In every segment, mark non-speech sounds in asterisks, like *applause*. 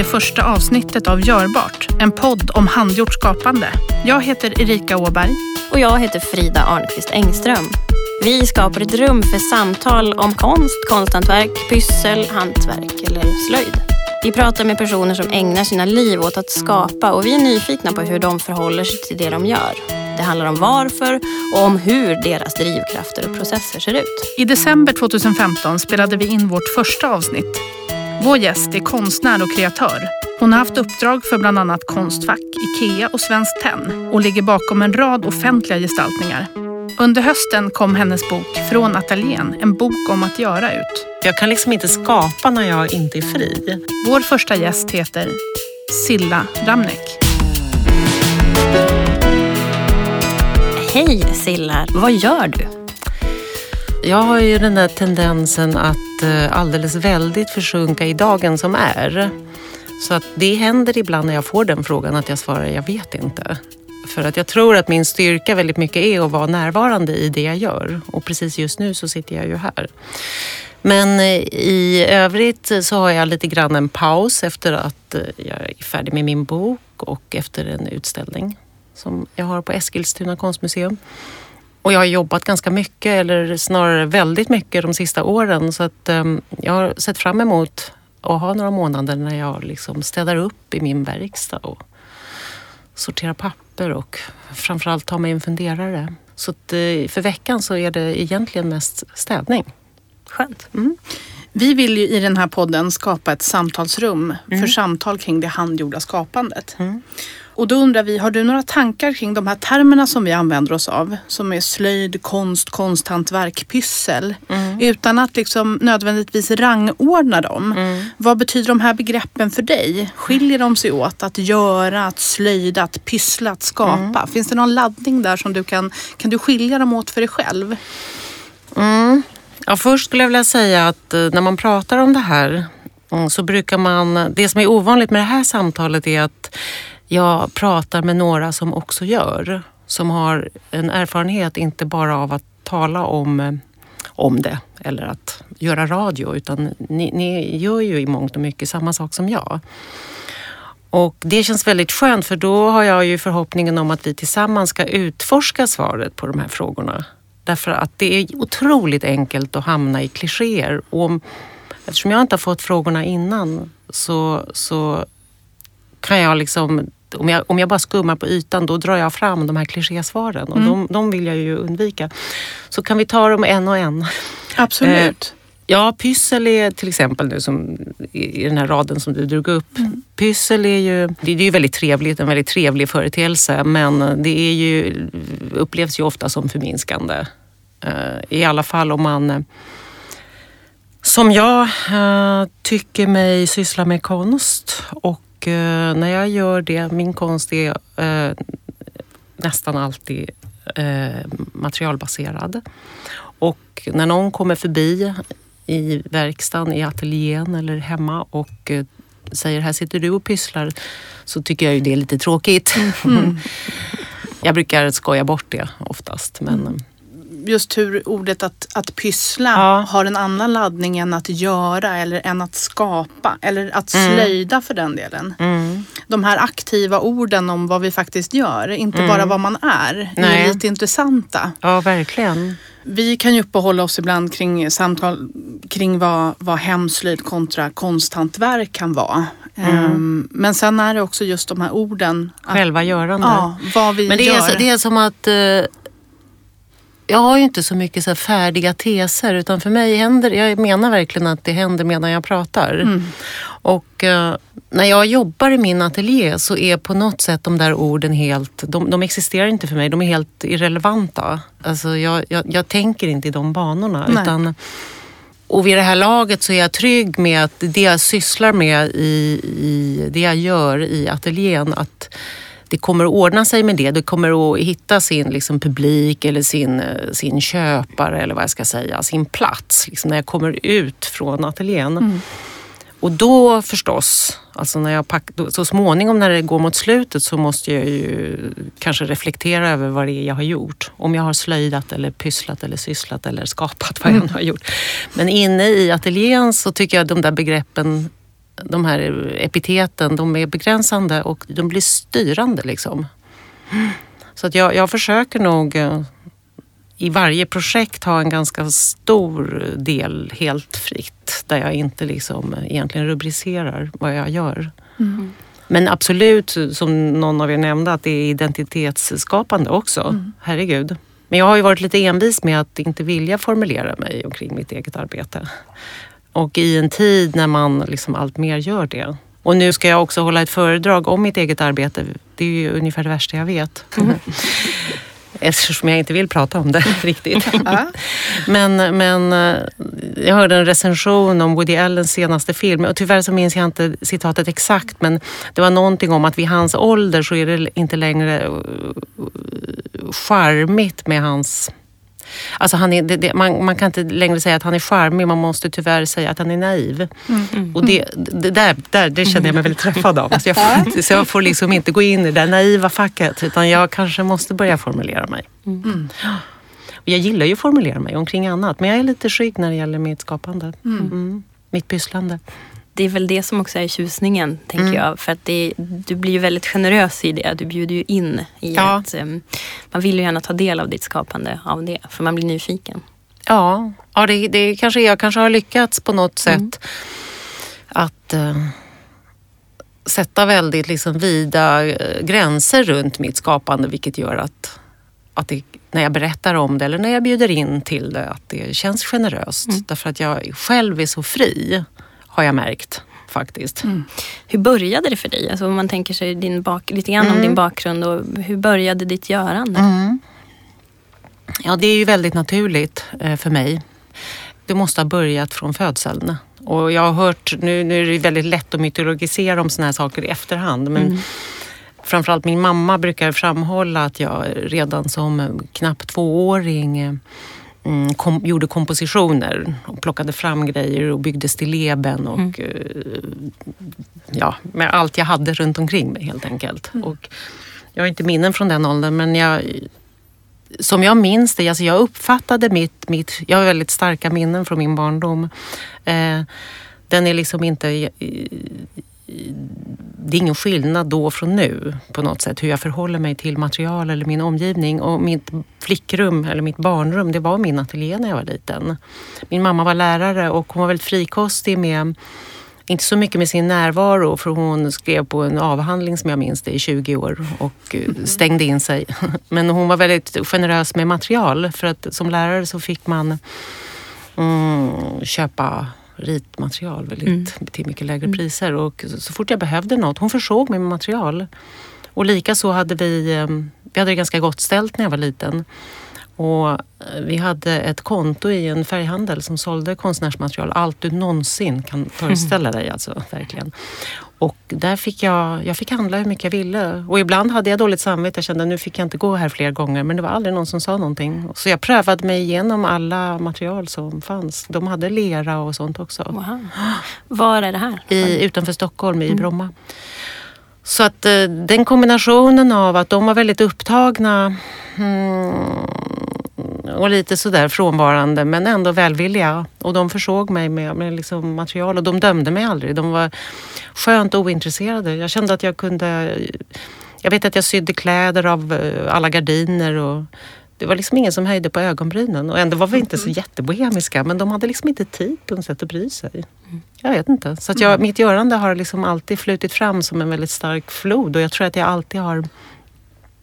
det första avsnittet av Görbart, en podd om handgjort skapande. Jag heter Erika Åberg. Och jag heter Frida Arnqvist Engström. Vi skapar ett rum för samtal om konst, konsthantverk, pyssel, hantverk eller slöjd. Vi pratar med personer som ägnar sina liv åt att skapa och vi är nyfikna på hur de förhåller sig till det de gör. Det handlar om varför och om hur deras drivkrafter och processer ser ut. I december 2015 spelade vi in vårt första avsnitt. Vår gäst är konstnär och kreatör. Hon har haft uppdrag för bland annat Konstfack, IKEA och Svenskt Tenn och ligger bakom en rad offentliga gestaltningar. Under hösten kom hennes bok Från ateljén, en bok om att göra ut. Jag kan liksom inte skapa när jag inte är fri. Vår första gäst heter Silla Ramnek. Hej Silla, vad gör du? Jag har ju den där tendensen att eh, alldeles väldigt försjunka i dagen som är. Så att det händer ibland när jag får den frågan att jag svarar jag vet inte. För att jag tror att min styrka väldigt mycket är att vara närvarande i det jag gör. Och precis just nu så sitter jag ju här. Men eh, i övrigt så har jag lite grann en paus efter att eh, jag är färdig med min bok och efter en utställning som jag har på Eskilstuna konstmuseum. Och jag har jobbat ganska mycket, eller snarare väldigt mycket de sista åren. Så att um, jag har sett fram emot att ha några månader när jag liksom städar upp i min verkstad och sorterar papper och framförallt tar mig en funderare. Så att, uh, för veckan så är det egentligen mest städning. Skönt. Mm. Vi vill ju i den här podden skapa ett samtalsrum mm. för samtal kring det handgjorda skapandet. Mm. Och då undrar vi, har du några tankar kring de här termerna som vi använder oss av? Som är slöjd, konst, konsthantverk, pyssel. Mm. Utan att liksom nödvändigtvis rangordna dem. Mm. Vad betyder de här begreppen för dig? Skiljer de sig åt? Att göra, att slöjda, att pyssla, att skapa? Mm. Finns det någon laddning där som du kan, kan du skilja dem åt för dig själv? Mm. Ja, först skulle jag vilja säga att eh, när man pratar om det här mm, så brukar man, det som är ovanligt med det här samtalet är att jag pratar med några som också gör. Som har en erfarenhet inte bara av att tala om, om det eller att göra radio utan ni, ni gör ju i mångt och mycket samma sak som jag. Och det känns väldigt skönt för då har jag ju förhoppningen om att vi tillsammans ska utforska svaret på de här frågorna. Därför att det är otroligt enkelt att hamna i klichéer. Och om, eftersom jag inte har fått frågorna innan så, så kan jag liksom om jag, om jag bara skummar på ytan då drar jag fram de här klichésvaren och mm. de, de vill jag ju undvika. Så kan vi ta dem en och en. Absolut. Eh, ja, pyssel är till exempel nu som i den här raden som du drog upp. Mm. Pyssel är ju, det är ju väldigt trevligt, en väldigt trevlig företeelse men det är ju, upplevs ju ofta som förminskande. Eh, I alla fall om man som jag eh, tycker mig syssla med konst och och eh, när jag gör det, min konst är eh, nästan alltid eh, materialbaserad. Och när någon kommer förbi i verkstaden, i ateljén eller hemma och säger här sitter du och pysslar så tycker jag ju det är lite tråkigt. Mm. *laughs* jag brukar skoja bort det oftast. Men, mm just hur ordet att, att pyssla ja. har en annan laddning än att göra eller än att skapa eller att mm. slöjda mm. för den delen. Mm. De här aktiva orden om vad vi faktiskt gör, inte mm. bara vad man är, Nej. är lite intressanta. Ja, verkligen. Vi kan ju uppehålla oss ibland kring samtal kring vad, vad hemslöjd kontra konsthantverk kan vara. Mm. Um, men sen är det också just de här orden. Själva görande. Ja, vad vi men det gör. Är, det är som att uh, jag har ju inte så mycket så färdiga teser utan för mig händer, jag menar verkligen att det händer medan jag pratar. Mm. Och uh, när jag jobbar i min ateljé så är på något sätt de där orden helt, de, de existerar inte för mig, de är helt irrelevanta. Alltså jag, jag, jag tänker inte i de banorna. Utan, och vid det här laget så är jag trygg med att det jag sysslar med i, i det jag gör i ateljén, att det kommer att ordna sig med det. Det kommer att hitta sin liksom, publik eller sin, eh, sin köpare eller vad jag ska säga, sin plats liksom, när jag kommer ut från ateljén. Mm. Och då förstås, alltså när jag pack, så småningom när det går mot slutet så måste jag ju kanske reflektera över vad det är jag har gjort. Om jag har slöjdat eller pysslat eller sysslat eller skapat vad jag nu har gjort. Men inne i ateljén så tycker jag att de där begreppen de här epiteten, de är begränsande och de blir styrande liksom. Så att jag, jag försöker nog eh, i varje projekt ha en ganska stor del helt fritt där jag inte liksom egentligen rubricerar vad jag gör. Mm. Men absolut, som någon av er nämnde, att det är identitetsskapande också. Mm. Herregud. Men jag har ju varit lite envis med att inte vilja formulera mig omkring mitt eget arbete. Och i en tid när man liksom allt mer gör det. Och nu ska jag också hålla ett föredrag om mitt eget arbete. Det är ju ungefär det värsta jag vet. Mm. *laughs* eftersom jag inte vill prata om det *laughs* riktigt. *laughs* men, men eh, jag hörde en recension om Woody Allens senaste film och tyvärr så minns jag inte citatet exakt men det var någonting om att vid hans ålder så är det inte längre eh, charmigt med hans Alltså han är, det, det, man, man, kan inte längre säga att han är charmig, man måste tyvärr säga att han är naiv. Mm. mm. Och det, det, där, där, det känner jag mig väldigt träffad av. Alltså jag får, så jag får liksom inte gå in i det naiva facket utan jag kanske måste börja formulera mig. Mm. mm. Och jag gillar ju att formulera mig omkring annat men jag är lite skygg när det gäller mitt skapande. Mm. Mitt pysslande det är väl det som också är tjusningen, tänker mm. jag. För att det, du blir ju väldigt generös i det. Du bjuder ju in i ja. att um, man vill ju gärna ta del av ditt skapande av det, för man blir nyfiken. Ja, ja det, det kanske, jag kanske har lyckats på något mm. sätt att uh, sätta väldigt liksom vida uh, gränser runt mitt skapande, vilket gör att, att det, när jag berättar om det eller när jag bjuder in till det, att det känns generöst. Mm. Därför att jag själv är så fri har jag märkt faktiskt. Mm. Hur började det för dig? Alltså om man tänker sig din bak, lite grann mm. om din bakgrund och hur började ditt görande? Mm. Ja, det är ju väldigt naturligt eh, för mig. Det måste ha börjat från födseln. Och jag har hört, nu, nu är det väldigt lätt att mytologisera om sådana här saker i efterhand. Men mm. framförallt min mamma brukar framhålla att jag redan som knappt tvååring eh, mm, kom, gjorde kompositioner och plockade fram grejer och byggde stilleben och mm. uh, ja, med allt jag hade runt omkring mig helt enkelt. Mm. Och jag har inte minnen från den åldern men jag, som jag minns det, alltså jag uppfattade mitt, mitt, jag har väldigt starka minnen från min barndom. Eh, den är liksom inte det är ingen skillnad då från nu på något sätt hur jag förhåller mig till material eller min omgivning. Och mitt flickrum eller mitt barnrum, det var min ateljé när jag var liten. Min mamma var lärare och hon var väldigt frikostig med inte så mycket med sin närvaro för hon skrev på en avhandling som jag minns det i 20 år och eh, stängde in sig. *laughs* Men hon var väldigt generös med material för att som lärare så fick man mm, köpa ritmaterial väldigt, mm. till mycket lägre mm. priser. Och så fort jag behövde något, hon försåg mig med material. Och likaså hade vi, ehm, vi hade det ganska gott ställt när jag var liten. Och eh, vi hade ett konto i en färghandel som sålde konstnärsmaterial. Allt du någonsin kan föreställa dig. Alltså, verkligen. Och där fick jag, jag fick handla hur mycket jag ville. Och ibland hade jag dåligt samvete. Jag kände att nu fick jag inte gå här fler gånger. Men det var aldrig någon som sa någonting. Så jag prövade mig igenom alla material som fanns. De hade lera och sånt också. Wow. Var är det här? I, utanför Stockholm, i mm. Bromma. Så att eh, den kombinationen av att de var väldigt upptagna mm, och lite sådär frånvarande men ändå välvilliga. Och de försåg mig med, med liksom material och de dömde mig aldrig. De var skönt ointresserade. Jag kände att jag kunde... Jag vet att jag sydde kläder av eh, alla gardiner och det var liksom ingen som höjde på ögonbrynen och ändå var vi inte så jättebohemiska men de hade liksom inte tid på något sätt att bry sig. Jag vet inte. Så att jag, mm. mitt görande har liksom alltid flutit fram som en väldigt stark flod och jag tror att jag alltid har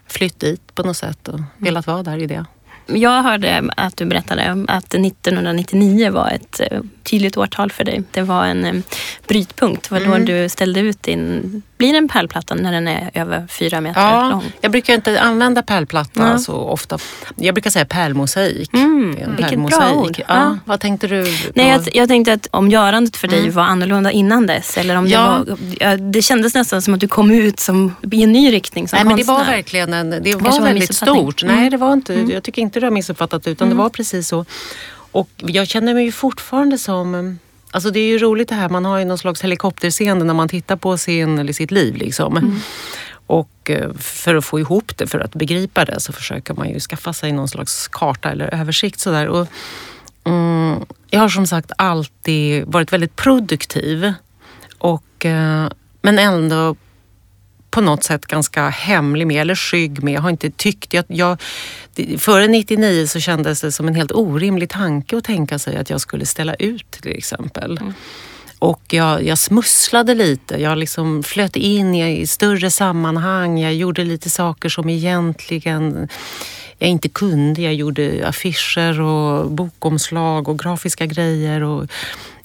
flytt dit på något sätt och velat vara där i det. Jag hörde att du berättade att 1999 var ett eh, tydligt årtal för dig. Det var en eh, brytpunkt. Det var då mm. du ställde ut din... Blir det en pärlplatta när den är över fyra meter ja, lång? Jag brukar inte använda pärlplatta ja. så ofta. Jag brukar säga pärlmosaik. Mm, vilket pärlmosaik. bra ord. Ja, ja. Vad tänkte du? Nej, jag, jag, tänkte att om görandet för dig mm. var annorlunda innan dess. Eller om ja. det, var, det kändes nästan som att du kom ut som, i en ny riktning som Nej, konstnär. Men det var verkligen en, det var, var väldigt stort. Nej, mm. det var inte, mm. jag tycker inte du har missuppfattat utan det mm. var precis så. Och jag känner mig ju fortfarande som Alltså det är ju roligt det här, man har ju någon slags helikopterseende när man tittar på sin, eller sitt liv. Liksom. Mm. Och eh, för att få ihop det, för att begripa det, så försöker man ju skaffa sig någon slags karta eller översikt. Sådär. Och, mm, jag har som sagt alltid varit väldigt produktiv. Och Och, eh, men ändå på något sätt ganska hemlig med eller skygg med. Jag har inte tyckt... Jag, jag, före 99 så kändes det som en helt orimlig tanke att tänka sig att jag skulle ställa ut till exempel. Mm. Och jag, jag smusslade lite. Jag liksom flöt in i större sammanhang. Jag gjorde lite saker som egentligen jag inte kunde. Jag gjorde affischer och bokomslag och grafiska grejer. Och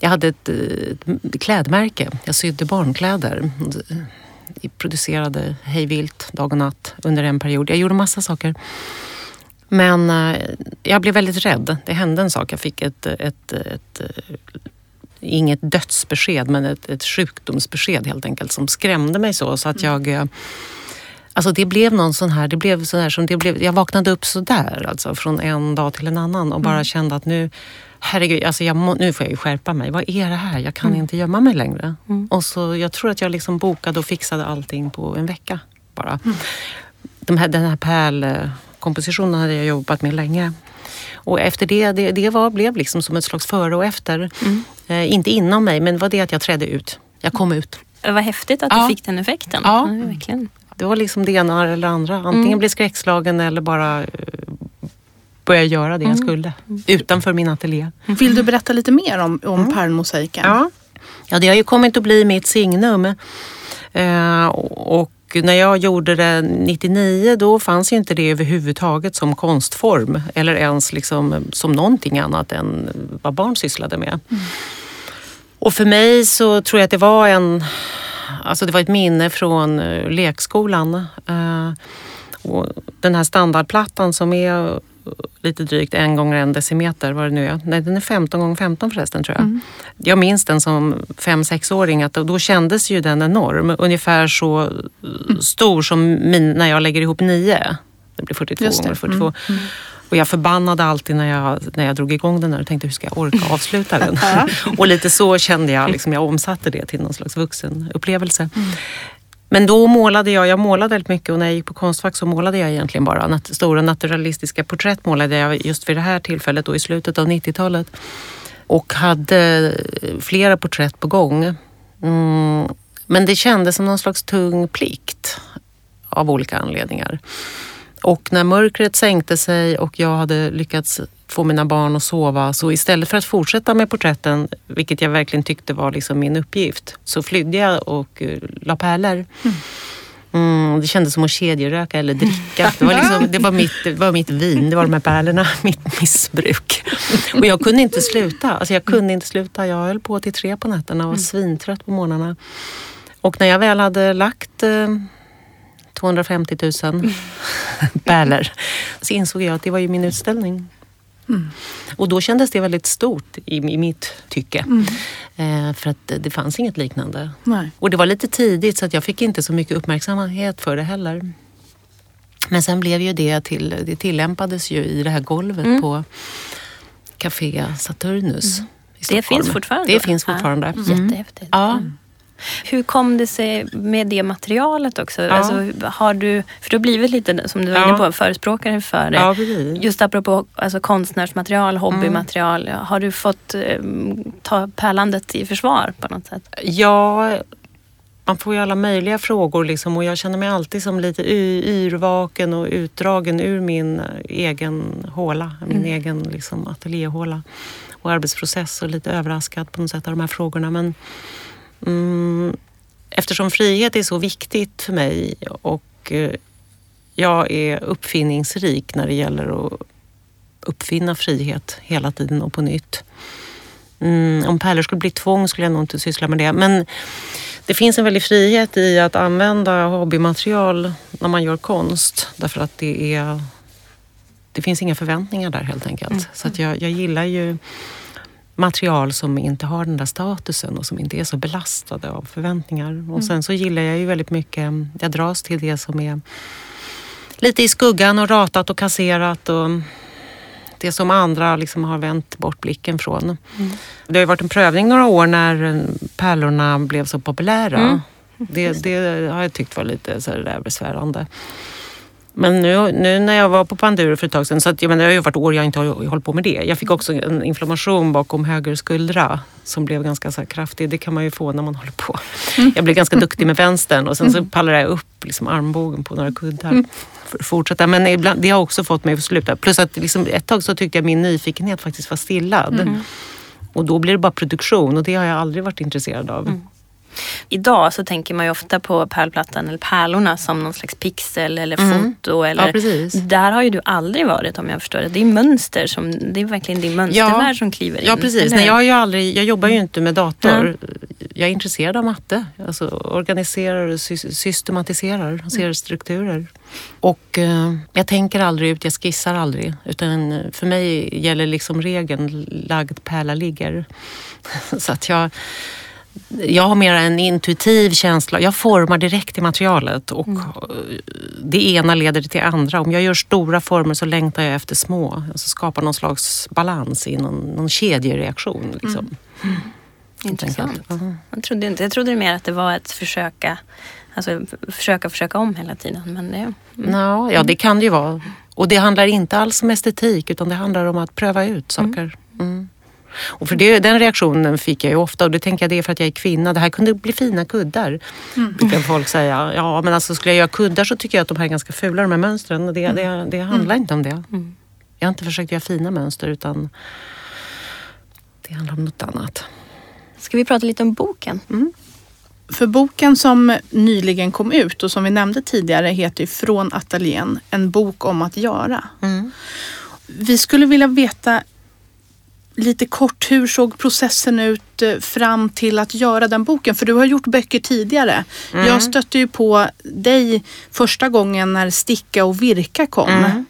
jag hade ett, ett klädmärke. Jag sydde barnkläder. Producerade hejvilt dag och natt under en period. Jag gjorde massa saker. Men eh, jag blev väldigt rädd. Det hände en sak. Jag fick ett, ett, ett, ett inget dödsbesked men ett, ett sjukdomsbesked helt enkelt som skrämde mig så, så att mm. jag eh, Alltså det blev någon sån här, det blev sån här som det blev, jag vaknade upp sådär alltså från en dag till en annan och bara mm. kände att nu, herregud, alltså jag må, nu får jag ju skärpa mig. Vad är det här? Jag kan mm. inte gömma mig längre. Mm. Och så jag tror att jag liksom bokade och fixade allting på en vecka bara. Mm. De här, den här pärlkompositionen hade jag jobbat med länge. Och efter det, det, det var, blev liksom som ett slags före och efter. Mm. Eh, inte inom mig, men det var det att jag trädde ut. Jag kom ut. Det var häftigt att ja. du fick den effekten. Ja. ja verkligen. Det var liksom det ena eller andra. Antingen mm. bli skräckslagen eller bara eh, börja göra det jag mm. skulle. Utanför min ateljé. Vill du berätta lite mer om, om mm. pärlmosaiken? Ja. ja, det har ju kommit att bli mitt signum. Eh, och när jag gjorde det 99 då fanns ju inte det överhuvudtaget som konstform eller ens liksom som någonting annat än vad barn sysslade med. Mm. Och för mig så tror jag att det var en Alltså det var ett minne från eh, lekskolan. Eh, den här standardplattan som är lite drygt en gånger en decimeter, vad det nu är. Nej, den är 15 gånger 15 förresten tror jag. Mm. Jag minns den som fem sexåring att då kändes ju den enorm. Ungefär så mm. stor som min, när jag lägger ihop nio. Det blir 42 det. gånger 42. Mm. Mm. Och jag förbannade alltid när jag, när jag drog igång den där och tänkte hur ska jag orka avsluta den? *laughs* och lite så kände jag, liksom, jag omsatte det till någon slags vuxenupplevelse. Mm. Men då målade jag, jag målade väldigt mycket och när jag gick på Konstfack så målade jag egentligen bara nat stora naturalistiska porträtt målade jag just vid det här tillfället och i slutet av 90-talet. Och hade eh, flera porträtt på gång. Mm. Men det kändes som någon slags tung plikt av olika anledningar. Och när mörkret sänkte sig och jag hade lyckats få mina barn att sova så istället för att fortsätta med porträtten, vilket jag verkligen tyckte var liksom min uppgift, så flydde jag och uh, la pärlor. Mm. Mm, det kändes som att kedjeröka eller dricka. Det var, liksom, det, var mitt, det var mitt vin, det var de här pärlorna, *laughs* mitt missbruk. Och jag kunde inte sluta. Alltså jag kunde inte sluta. Jag höll på till tre på nätterna och var mm. svintrött på morgnarna. Och när jag väl hade lagt uh, 250 000 pärlor. Så insåg jag att det var ju min utställning. Mm. Och då kändes det väldigt stort i, i mitt tycke. Mm. Eh, för att det fanns inget liknande. Nej. Och det var lite tidigt så att jag fick inte så mycket uppmärksamhet för det heller. Men sen blev ju det till, det tillämpades ju i det här golvet mm. på Café Saturnus. Mm. Det finns fortfarande? Det finns fortfarande. Ja. Jättehäftigt. Ja. Mm. Hur kom det sig med det materialet också? Ja. Alltså, har du, för du har blivit lite, som du var inne på, förespråkare för det. Ja, Just apropå alltså, konstnärsmaterial, hobbymaterial. Mm. Har du fått eh, ta pärlandet i försvar på något sätt? Ja, man får ju alla möjliga frågor liksom, och jag känner mig alltid som lite yrvaken och utdragen ur min egen håla, min mm. egen liksom, ateljéhåla och arbetsprocess och lite överraskad på något sätt av de här frågorna. Men Mm, eftersom frihet är så viktigt för mig och eh, jag är uppfinningsrik när det gäller att uppfinna frihet hela tiden och på nytt. Mm, om pärlor skulle bli tvång skulle jag nog inte syssla med det. Men det finns en väldig frihet i att använda hobbymaterial när man gör konst. Därför att det är... Det finns inga förväntningar där helt enkelt. Mm. Så att jag, jag gillar ju material som inte har den där statusen och som inte är så belastade av förväntningar. Mm. Och sen så gillar jag ju väldigt mycket, jag dras till det som är lite i skuggan och ratat och kasserat och det som andra liksom har vänt bort blicken från. Mm. Det har ju varit en prövning några år när pärlorna blev så populära. Mm. Det, det, har jag tyckt var lite så där besvärande. Men nu, nu när jag var på Panduro för ett tag sedan, så att, jag menar, det har ju varit år jag inte har hållit på med det. Jag fick också en inflammation bakom höger skuldra som blev ganska så kraftig. Det kan man ju få när man håller på. Mm. Jag blev ganska duktig med *laughs* vänstern och sen så pallade jag upp liksom armbågen på några kuddar. Mm. För att fortsätta. Men ibland, det har också fått mig att sluta. Plus att liksom, ett tag så tyckte jag min nyfikenhet faktiskt var stillad. Mm. Och då blir det bara produktion och det har jag aldrig varit intresserad av. Mm. Idag så tänker man ju ofta på pärlplattan eller pärlorna som någon slags pixel eller mm. foto. Eller, ja, där har ju du aldrig varit om jag förstår det. Det är mönster som, det är verkligen din mönstervärld ja, som kliver in. Ja precis. Nej, jag, har ju aldrig, jag jobbar ju inte med dator. Mm. Jag är intresserad av matte. Alltså organiserar och systematiserar, ser mm. strukturer. Och eh, jag tänker aldrig ut, jag skissar aldrig. Utan för mig gäller liksom regeln lagd pärla ligger. *laughs* Så att jag jag har mer en intuitiv känsla. Jag formar direkt i materialet och mm. det ena leder till det andra. Om jag gör stora former så längtar jag efter små. Alltså skapar någon slags balans i någon, någon kedjereaktion. Liksom. Mm. Intressant. Mm. Jag, trodde inte, jag trodde mer att det var ett försöka, alltså försöka försöka om hela tiden. Men det, mm. no, ja, det kan det ju vara. Och det handlar inte alls om estetik utan det handlar om att pröva ut saker. Och för det, den reaktionen fick jag ju ofta och det tänker jag det är för att jag är kvinna. Det här kunde bli fina kuddar. Mm. Brukar folk säga. Ja men alltså skulle jag göra kuddar så tycker jag att de här är ganska fula de här mönstren. Det, mm. det, det handlar mm. inte om det. Mm. Jag har inte försökt göra fina mönster utan det handlar om något annat. Ska vi prata lite om boken? Mm. För boken som nyligen kom ut och som vi nämnde tidigare heter Från ateljén, en bok om att göra. Mm. Vi skulle vilja veta lite kort, hur såg processen ut eh, fram till att göra den boken? För du har gjort böcker tidigare. Mm. Jag stötte ju på dig första gången när Sticka och Virka kom. Mm.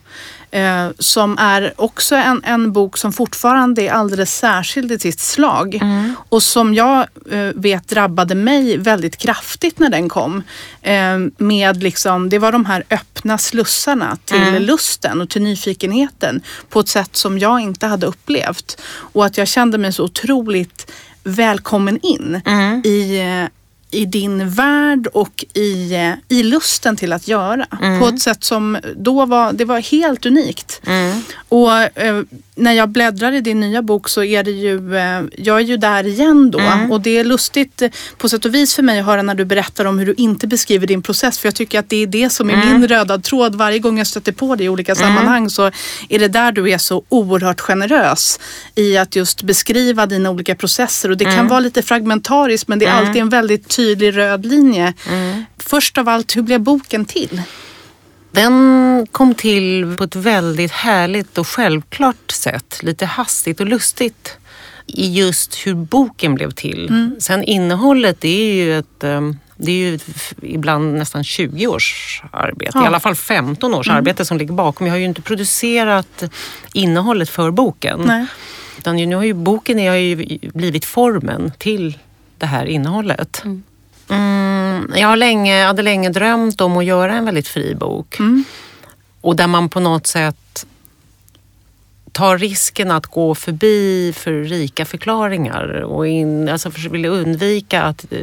Eh, som är också en, en bok som fortfarande är alldeles särskild i sitt slag. Mm. Och som jag eh, vet drabbade mig väldigt kraftigt när den kom. Eh, med liksom, det var de här öppna slussarna till mm. lusten och till nyfikenheten på ett sätt som jag inte hade upplevt. Och att jag kände mig så otroligt välkommen in mm. i eh, i din värld och i, i lusten till att göra. Mm. På ett sätt som då var, det var helt unikt. Mm. Och eh, när jag bläddrar i din nya bok så är det ju, eh, jag är ju där igen då. Mm. Och det är lustigt eh, på sätt och vis för mig att höra när du berättar om hur du inte beskriver din process. För jag tycker att det är det som är mm. min röda tråd. Varje gång jag stöter på dig i olika mm. sammanhang så är det där du är så oerhört generös i att just beskriva dina olika processer. Och det kan mm. vara lite fragmentariskt men det är mm. alltid en väldigt tydlig röd linje. Först av allt, hur blev boken till? Den kom till på ett väldigt härligt och självklart sätt. Lite hastigt och lustigt i just hur boken blev till. Mm. Sen innehållet, det är ju ett ehm, det är ju ibland nästan 20 års arbete, ja. i alla fall 15 års mm. arbete som ligger bakom. Jag har ju inte producerat innehållet för boken. Nej. Utan nu har ju boken har ju blivit formen till det här innehållet. Mm. Mm, jag har länge, hade länge drömt om att göra en väldigt fri bok. Mm. Och där man på något sätt tar risken att gå förbi för rika förklaringar och in, alltså vill undvika att eh,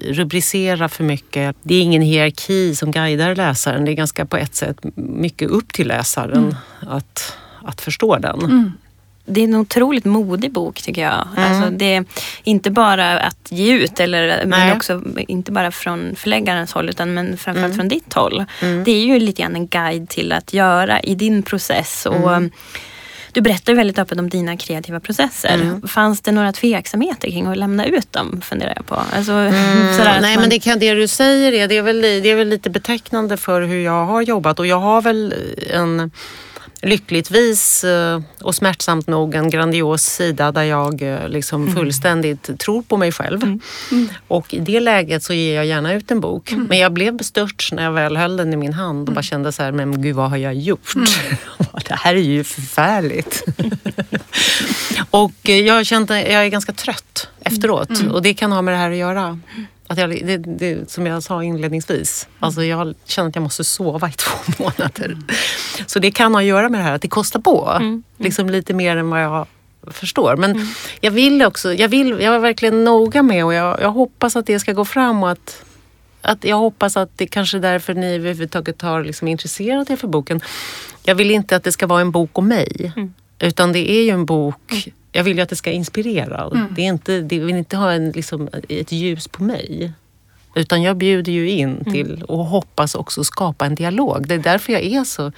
rubricera för mycket. Det är ingen hierarki som guidar läsaren. Det är ganska på ett sätt mycket upp till läsaren mm. att, att förstå den. Det är en otroligt modig bok tycker jag. Mm. Alltså det är inte bara att ge ut, eller, men också inte bara från förläggarens håll utan men framförallt mm. från ditt håll. Mm. Det är ju lite grann en guide till att göra i din process. Och, mm. du berättar väldigt öppet om dina kreativa processer. Mm. Fanns det några tveksamheter kring att lämna ut dem? Funderar jag på. Alltså, mm. *laughs* Nej man... men det, kan, det du säger är, det är, väl, det är väl lite betecknande för hur jag har jobbat och jag har väl en lyckligtvis eh, och smärtsamt nog en grandios sida där jag eh, liksom mm. fullständigt tror på mig själv. Mm. Mm. Och i det läget så ger jag gärna ut en bok. Mm. Men jag blev bestört när jag väl höll den i min hand och bara mm. kände så här, men gud vad har jag gjort? *laughs* Det här är ju förfärligt. *laughs* och eh, jag kände, jag är ganska trött efteråt och det kan ha med det här att göra. Att jag, det, det, som jag sa inledningsvis, alltså jag känner att jag måste sova i *laughs* två månader. Så det kan ha att göra med det här att det kostar på. Mm. Mm. Liksom lite mer än vad jag förstår. Men mm. jag vill också, jag, vill, jag var verkligen noga med och jag, jag hoppas att det ska gå fram och att att jag hoppas att det kanske är därför ni överhuvudtaget har liksom intresserat er för boken. Jag vill inte att det ska vara en bok om mig. Mm. Utan det är ju en bok, jag vill ju att det ska inspirera. Mm. Det är inte, det vill inte ha en, liksom, ett ljus på mig. Utan jag bjuder ju in Mm. till och hoppas också skapa en dialog. Det är därför jag är så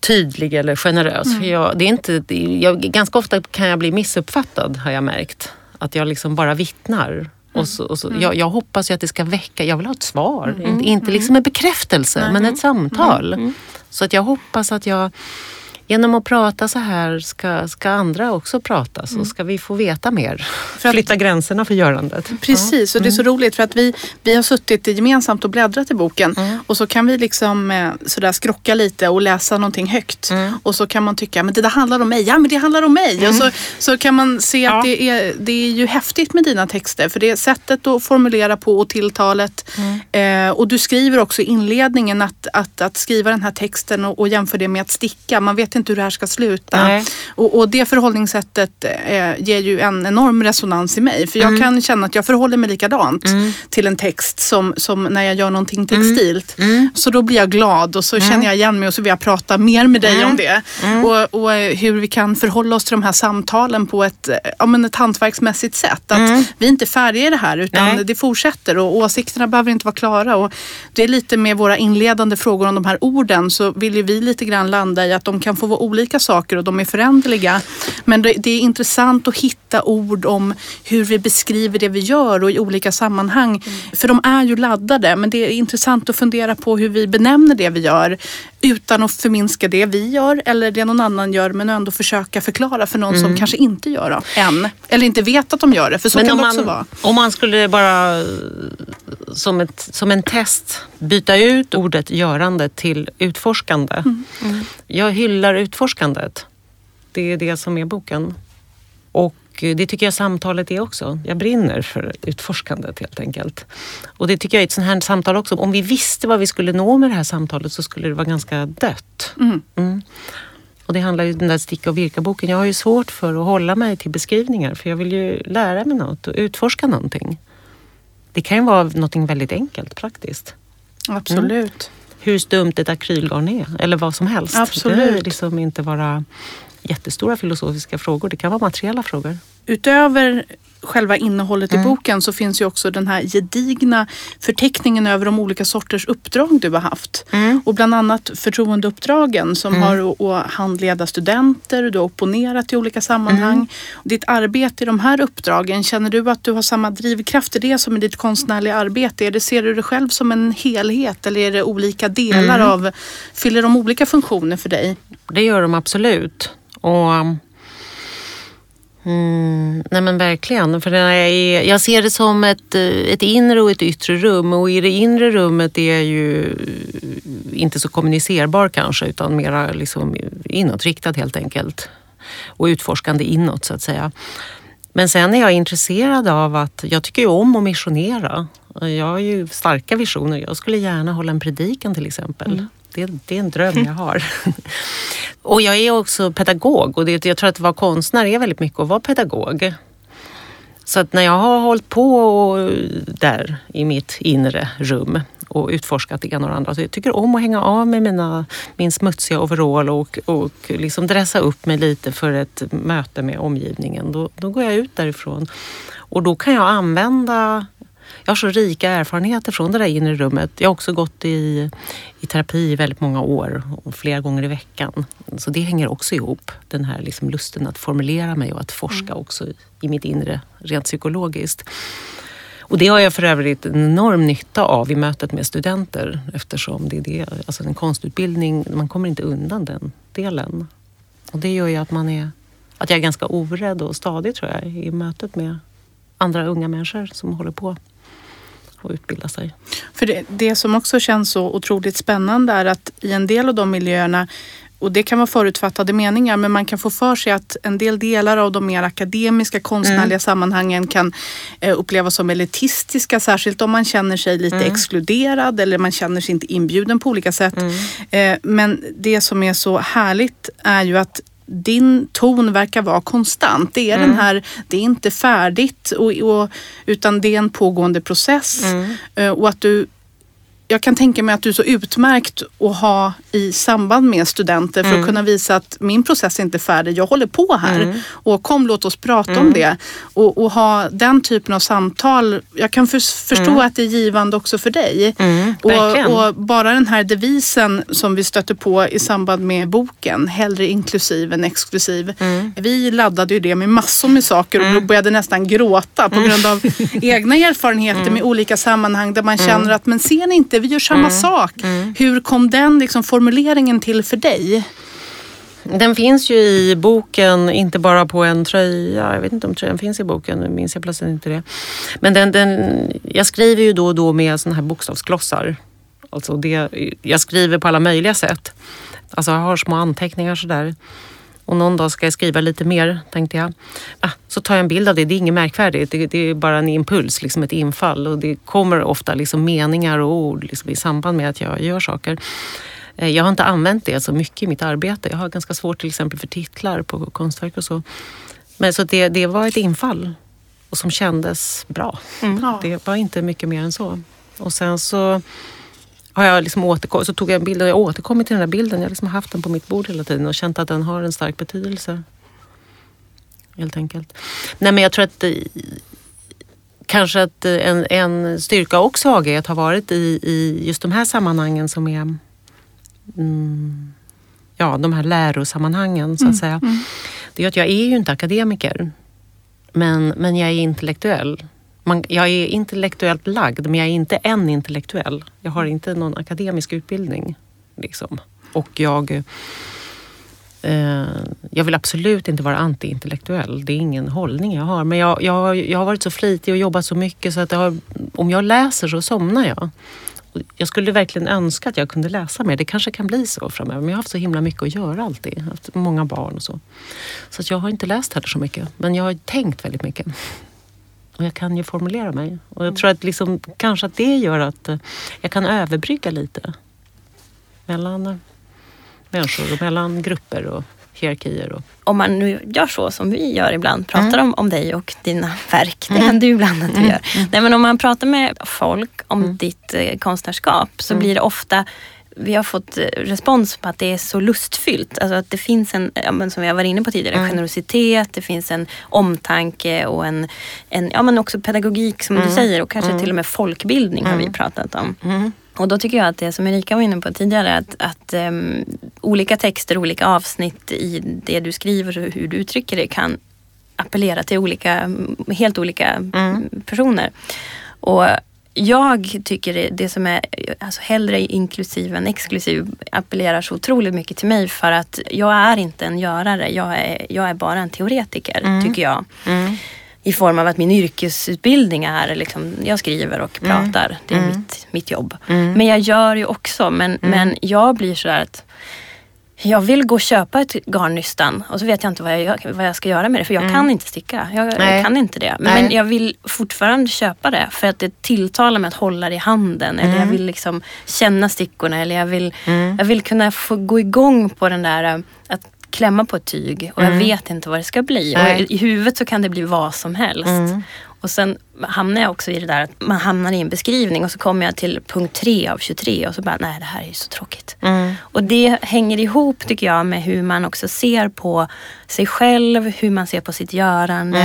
tydlig eller generös. Mm. För jag, det är inte, jag, ganska ofta kan jag bli missuppfattad har jag märkt. Att jag liksom bara vittnar. Mm. Och så, och så, jag, jag hoppas ju att det ska väcka, jag vill ha ett svar. Mm. Inte, inte liksom en bekräftelse men ett samtal. Så att jag hoppas att jag Genom att prata så här ska, ska andra också prata så ska vi få veta mer. Mm. För att- Flytta gränserna för görandet. Precis, och det är så roligt för att vi, vi har suttit gemensamt och bläddrat i boken och så kan vi liksom eh, sådär skrocka lite och läsa någonting högt. Och så kan man tycka, men det där handlar om mig, ja men det handlar om mig. Och så, så kan man se att det, är, det är ju häftigt med dina texter för det är sättet att formulera på och tilltalet. Eh, och du skriver också i inledningen att, att, att skriva den här texten och, och jämföra det med att sticka. Man vet inte hur det här ska sluta. Nej. Och, och det förhållningssättet eh, ger ju en enorm resonans i mig. För jag kan känna att jag förhåller mig likadant till en text som, som när jag gör någonting textilt. Så då blir jag glad och så känner jag igen mig och så vill jag prata mer med dig om det. Och, och eh, hur vi kan förhålla oss till de här samtalen på ett, eh, ja, men ett hantverksmässigt sätt. Att Vi är inte färdiga i det här utan Nej. det fortsätter och åsikterna behöver inte vara klara. Och det är lite med våra inledande frågor om de här orden så vill ju vi lite grann landa i att de kan få vara olika saker och de är föränderliga. Men det, det är intressant att hitta ord om hur vi beskriver det vi gör och i olika sammanhang. För de är ju laddade men det är intressant att fundera på hur vi benämner det vi gör utan att förminska det vi gör eller det någon annan gör men ändå försöka förklara för någon som kanske inte gör det än. Eller inte vet att de gör det för så Men kan det man, också vara. om man skulle bara som, ett, som en test byta ut ordet görande till utforskande. Mm. Jag hyllar utforskandet. Det är det som är boken. Och det tycker jag samtalet är också. Jag brinner för utforskandet helt enkelt. Och det tycker jag är ett sånt här samtal också. Om vi visste vad vi skulle nå med det här samtalet så skulle det vara ganska dött. Mm. Mm. Och det handlar ju den där sticka och virka-boken. Jag har ju svårt för att hålla mig till beskrivningar för jag vill ju lära mig något och utforska någonting. Det kan ju vara någonting väldigt enkelt, praktiskt. Absolut. Hur stumt ett akrylgarn är eller vad som helst. Absolut. Det behöver liksom inte vara jättestora filosofiska frågor. Det kan vara materiella frågor. Utöver själva innehållet i boken så finns ju också den här gedigna förteckningen över de olika sorters uppdrag du har haft. Och bland annat förtroendeuppdragen som har att- handleda studenter, du har opponerat i olika sammanhang. Ditt arbete i de här uppdragen, känner du att du har samma drivkraft i det som i ditt konstnärliga arbete? Är det, ser du dig själv som en helhet eller är det olika delar av, fyller de olika funktioner för dig? Det gör de absolut. Och, mm, nej men verkligen. För jag, är, jag ser det som ett, eh, ett inre och ett yttre rum. Och i det inre rummet är jag ju eh, inte så kommunicerbar kanske utan mera liksom inåtriktad helt enkelt. Och utforskande inåt så att säga. Men sen är jag intresserad av att, jag tycker ju om att missionera. Jag har ju starka visioner. Jag skulle gärna hålla en predikan till exempel. Mm. Det, det är en dröm jag har. *laughs* och jag är också pedagog och det, jag tror att vara konstnär är väldigt mycket att vara pedagog. Så att när jag har hållit på och, där i mitt inre rum och utforskat det ena och det andra. Så jag tycker om att hänga av med mina, min smutsiga overall och, och liksom dressa upp mig lite för ett möte med omgivningen. Då, då går jag ut därifrån och då kan jag använda jag har så rika erfarenheter från det där inre rummet. Jag har också gått i, i terapi i väldigt många år och flera gånger i veckan. Så det hänger också ihop. Den här liksom lusten att formulera mig och att forska också i, i mitt inre rent psykologiskt. Och det har jag för övrigt en enorm nytta av i mötet med studenter eftersom det är det, alltså en konstutbildning, man kommer inte undan den delen. Och det gör ju att man är, att jag är ganska orädd och stadig tror jag i mötet med andra unga människor som håller på och utbilda sig. För det, det som också känns så otroligt spännande är att i en del av de miljöerna och det kan vara förutfattade meningar men man kan få för sig att en del delar av de mer akademiska konstnärliga sammanhangen kan eh, upplevas som elitistiska. Särskilt om man känner sig lite exkluderad eller man känner sig inte inbjuden på olika sätt. Eh, men det som är så härligt är ju att din ton verkar vara konstant. Det är Mm. den här, det är inte färdigt och, och, utan det är en pågående process. Mm. Eh, Och att du jag kan tänka mig att du är så utmärkt att ha i samband med studenter för Mm. att kunna visa att min process är inte färdig. Jag håller på här Mm. och kom låt oss prata om det. Och, och ha den typen av samtal. Jag kan för, förstå att det är givande också för dig. Mm, och, och bara den här devisen som vi stötte på i samband med boken, hellre inklusiv än exklusiv. Mm. Vi laddade ju det med massor med saker och började nästan gråta på grund av *laughs* egna erfarenheter Mm. med olika sammanhang där man känner att men ser ni inte, vi gör samma Mm. sak. Hur kom den liksom, formuleringen till för dig? Den finns ju i boken, inte bara på en tröja. Jag vet inte om tröjan finns i boken, nu minns jag plötsligt inte det. Men den, den, jag skriver ju då och då med såna här bokstavsklossar. Alltså det, jag skriver på alla möjliga sätt. Alltså jag har små anteckningar sådär. Och någon dag ska jag skriva lite mer, tänkte jag. Ah, så tar jag en bild av det. Det är inget märkvärdigt. Det, det är bara en impuls, liksom ett infall. Och det kommer ofta liksom meningar och ord liksom i samband med att jag gör saker. Eh, Jag har inte använt det så mycket i mitt arbete. Jag har ganska svårt till exempel för titlar på konstverk och så. Men så det, det var ett infall och som kändes bra. Ja. Det var inte mycket mer än så. Och sen så har jag liksom återkommit, så tog jag en bild och jag återkommit till den där bilden. Jag har liksom haft den på mitt bord hela tiden och känt att den har en stark betydelse. Helt enkelt. Nej men jag tror att det, kanske att en, en styrka och svaghet har varit i, i just de här sammanhangen som är mm, ja, de här lärosammanhangen så att säga. Det är att jag är ju inte akademiker. Men, men jag är intellektuell. Man, jag är intellektuellt lagd men jag är inte en intellektuell. Jag har inte någon akademisk utbildning. Liksom. Och jag, eh, jag vill absolut inte vara antiintellektuell. Det är ingen hållning jag har. Men jag, jag, jag har varit så flitig och jobbat så mycket så att har, om jag läser så somnar jag. Jag skulle verkligen önska att jag kunde läsa mer. Det kanske kan bli så framöver. Men jag har haft så himla mycket att göra alltid. Jag har haft många barn och så. Så att jag har inte läst heller så mycket. Men jag har tänkt väldigt mycket. Och jag kan ju formulera mig. Och jag tror att liksom, kanske att det gör att eh, jag kan överbrygga lite. Mellan eh, människor och mellan grupper och hierarkier. Och, Om man nu gör så som vi gör ibland, pratar Mm. om, om dig och dina verk. Det händer ju ibland att vi gör. Nej, men om man pratar med folk om Mm. ditt eh, konstnärskap så blir det ofta vi har fått eh, respons på att det är så lustfyllt. Alltså att det finns en, ja, men som jag var inne på tidigare, Mm. generositet, det finns en omtanke och en, en ja, men också pedagogik som Mm. du säger och kanske till och med folkbildning har vi pratat om. Och då tycker jag att det som Erika var inne på tidigare, att, att ehm, olika texter, olika avsnitt i det du skriver och hur du uttrycker det kan appellera till olika, helt olika mm, personer. Och jag tycker det, som är alltså hellre inklusiv än exklusiv appellerar så otroligt mycket till mig för att jag är inte en görare. Jag är, jag är bara en teoretiker tycker jag. I form av att min yrkesutbildning är liksom, jag skriver och pratar. Det är mitt, mitt jobb. Men jag gör ju också, men, men jag blir sådär att jag vill gå och köpa ett garnnystan och så vet jag inte vad jag, gör- vad jag ska göra med det för jag kan inte sticka. Jag, jag kan inte det. Men, men jag vill fortfarande köpa det för att det tilltalar mig att hålla det i handen. Eller jag vill liksom känna stickorna eller jag vill, jag vill kunna få gå igång på den där äh, att klämma på ett tyg och jag vet inte vad det ska bli. Och i, I huvudet så kan det bli vad som helst. Och sen hamnar jag också i det där att man hamnar i en beskrivning och så kommer jag till punkt 3 av 23 och så bara, nej det här är ju så tråkigt. Och det hänger ihop tycker jag med hur man också ser på sig själv, hur man ser på sitt görande.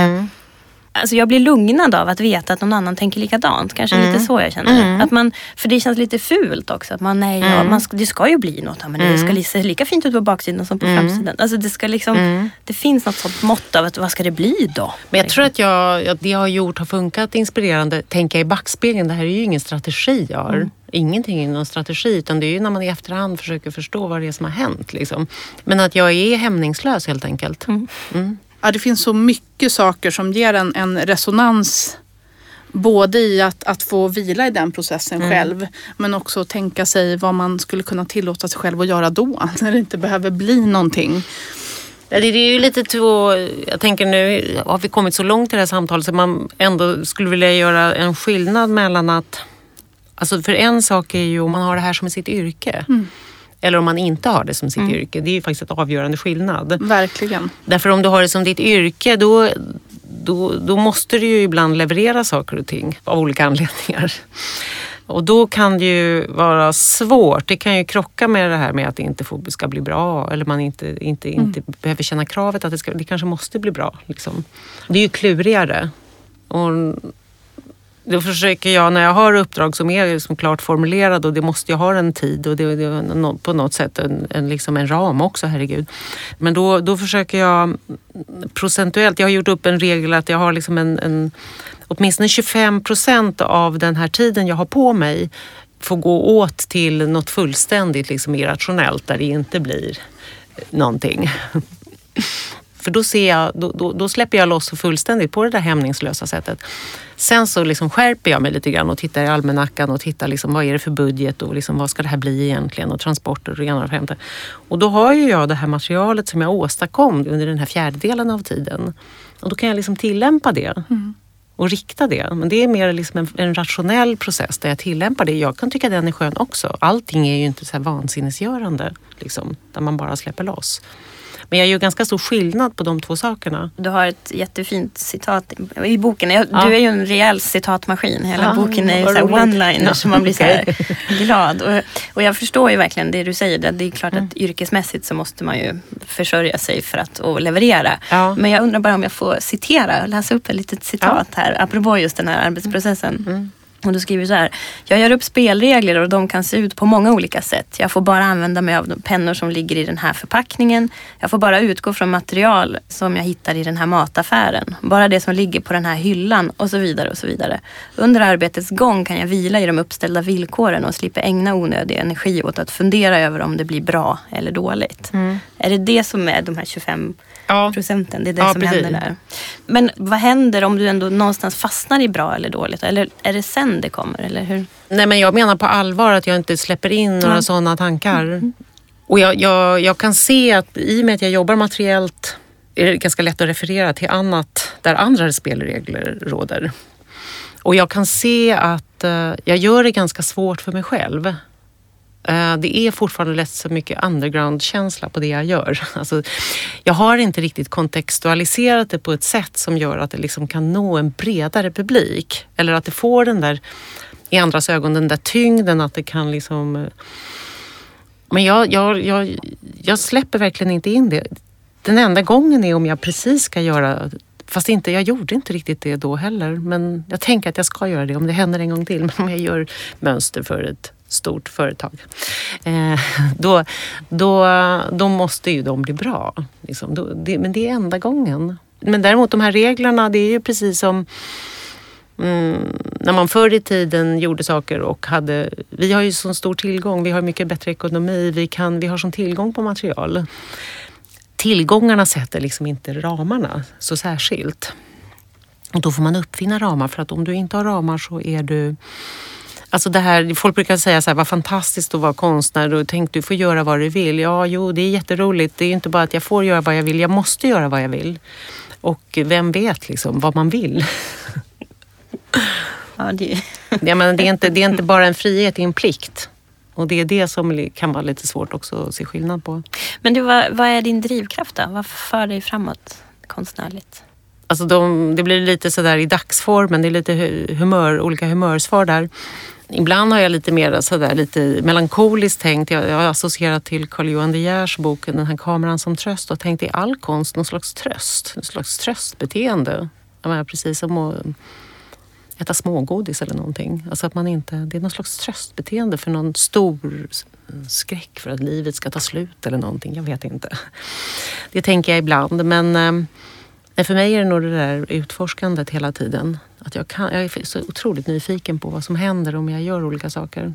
Alltså jag blir lugnad av att veta att någon annan tänker likadant. Kanske lite så jag känner. Att man, för det känns lite fult också. Att man, nej, ja, man ska, det ska ju bli något. Men Det ska li- se lika fint ut på baksidan som på framsidan. Alltså det, ska liksom, det finns något sånt mått av att vad ska det bli då? Men jag tror att jag, det jag har gjort har funkat inspirerande. Tänka i backspegeln, det här är ju ingen strategi jag har. Ingenting är någon strategi utan det är ju när man i efterhand försöker förstå vad det är som har hänt. Liksom. Men att jag är hämningslös helt enkelt. Ja, det finns så mycket saker som ger en, en resonans Både i att, att få vila i den processen själv men också tänka sig vad man skulle kunna tillåta sig själv att göra då *laughs* när det inte behöver bli någonting. Det är ju lite två, jag tänker nu har vi kommit så långt i det här samtalet så man ändå skulle vilja göra en skillnad mellan att, alltså för en sak är ju om man har det här som sitt yrke. Eller om man inte har det som sitt yrke. Det är ju faktiskt ett avgörande skillnad. Verkligen. Därför om du har det som ditt yrke då, då, då måste du ju ibland leverera saker och ting av olika anledningar. Och då kan det ju vara svårt. Det kan ju krocka med det här med att det inte får, ska bli bra eller man inte, inte, inte behöver känna kravet att det, ska, det kanske måste bli bra. Liksom. Det är ju klurigare. Och då försöker jag, när jag har uppdrag som är liksom klart formulerade och det måste jag ha en tid och det, det är på något sätt en, en, liksom en ram också, herregud. Men då, då försöker jag procentuellt, jag har gjort upp en regel att jag har liksom en, en åtminstone 25 procent av den här tiden jag har på mig får gå åt till något fullständigt liksom irrationellt där det inte blir någonting. För då, ser jag, då, då, då, släpper jag loss fullständigt på det där hämningslösa sättet. Sen så liksom skärper jag mig lite grann och tittar i almanackan och tittar liksom, vad är det för budget och liksom, vad ska det här bli egentligen och transporter och ena och femte. Och då har ju jag det här materialet som jag åstadkom under den här fjärdedelen av tiden. Och då kan jag liksom tillämpa det. Mm och rikta det. Men det är mer liksom en, en, rationell process där jag tillämpar det. Jag kan tycka den är skön också. Allting är ju inte så här vansinnesgörande, liksom, där man bara släpper loss. Men jag gör ganska stor skillnad på de två sakerna. Du har ett jättefint citat i boken. Du ja. är ju en rejäl citatmaskin. Hela ja, boken är ju one-liners ja. så man blir så glad. Och, och jag förstår ju verkligen det du säger. Det är klart mm. att yrkesmässigt så måste man ju försörja sig för att och leverera. Men jag undrar bara om jag får citera och läsa upp ett litet citat här apropå just den här arbetsprocessen. Mm. Och du skriver så här. Jag gör upp spelregler och de kan se ut på många olika sätt. Jag får bara använda mig av de pennor som ligger i den här förpackningen. Jag får bara utgå från material som jag hittar i den här mataffären. Bara det som ligger på den här hyllan och så vidare och så vidare. Under arbetets gång kan jag vila i de uppställda villkoren och slippa ägna onödig energi åt att fundera över om det blir bra eller dåligt. Mm. Är det det som är de här 25 ja. procenten. Det är det ja, som precis. händer där. Men vad händer om du ändå någonstans fastnar i bra eller dåligt? Eller är det sen det kommer? Eller hur? Nej men jag menar på allvar att jag inte släpper in några mm. sådana tankar. Mm. Och jag, jag, jag kan se att i och med att jag jobbar materiellt är det ganska lätt att referera till annat där andra spelregler råder. Och jag kan se att uh, jag gör det ganska svårt för mig själv. Eh, det är fortfarande lätt så mycket underground-känsla på det jag gör. *laughs* Alltså, jag har inte riktigt kontextualiserat det på ett sätt som gör att det liksom kan nå en bredare publik. Eller att det får den där, i andras ögon, den där tyngden att det kan liksom... Eh, men jag, jag, jag, jag släpper verkligen inte in det. Den enda gången är om jag precis ska göra Fast inte, jag gjorde inte riktigt det då heller. Men jag tänker att jag ska göra det om det händer en gång till. *laughs* Men om jag gör mönster för ett stort företag. Eh, då, då, då måste ju de bli bra. Liksom. Då, det, men det är enda gången. Men däremot de här reglerna, det är ju precis som Mm, när man förr i tiden gjorde saker och hade... Vi har ju sån stor tillgång, vi har mycket bättre ekonomi, vi, kan, vi har sån tillgång på material. Tillgångarna sätter liksom inte ramarna så särskilt. Och då får man uppfinna ramar för att om du inte har ramar så är du Alltså det här, folk brukar säga så här, vad fantastiskt att vara konstnär och tänk du får göra vad du vill. Ja, jo, det är jätteroligt. Det är inte bara att jag får göra vad jag vill, jag måste göra vad jag vill. Och vem vet liksom vad man vill? *laughs* Ja, det... *laughs* ja, men det, är inte, det är inte bara en frihet, det är en plikt. Och det är det som kan vara lite svårt också att se skillnad på. Men du, vad, vad är din drivkraft då? Vad för dig framåt konstnärligt? Alltså de, det blir lite sådär i dagsformen, det är lite humör, olika humörsvar där. Ibland har jag lite mer sådär, lite melankoliskt tänkt. Jag, jag har associerat till Carl Johan De Geers bok Den här kameran som tröst och tänkt i all konst någon slags tröst, någon slags tröstbeteende. menar, precis som att äta smågodis eller någonting. Alltså att man inte, det är någon slags tröstbeteende för någon stor skräck för att livet ska ta slut eller någonting. Jag vet inte. Det tänker jag ibland men eh, Nej, för mig är det nog det där utforskandet hela tiden. Att jag, kan, jag är så otroligt nyfiken på vad som händer om jag gör olika saker.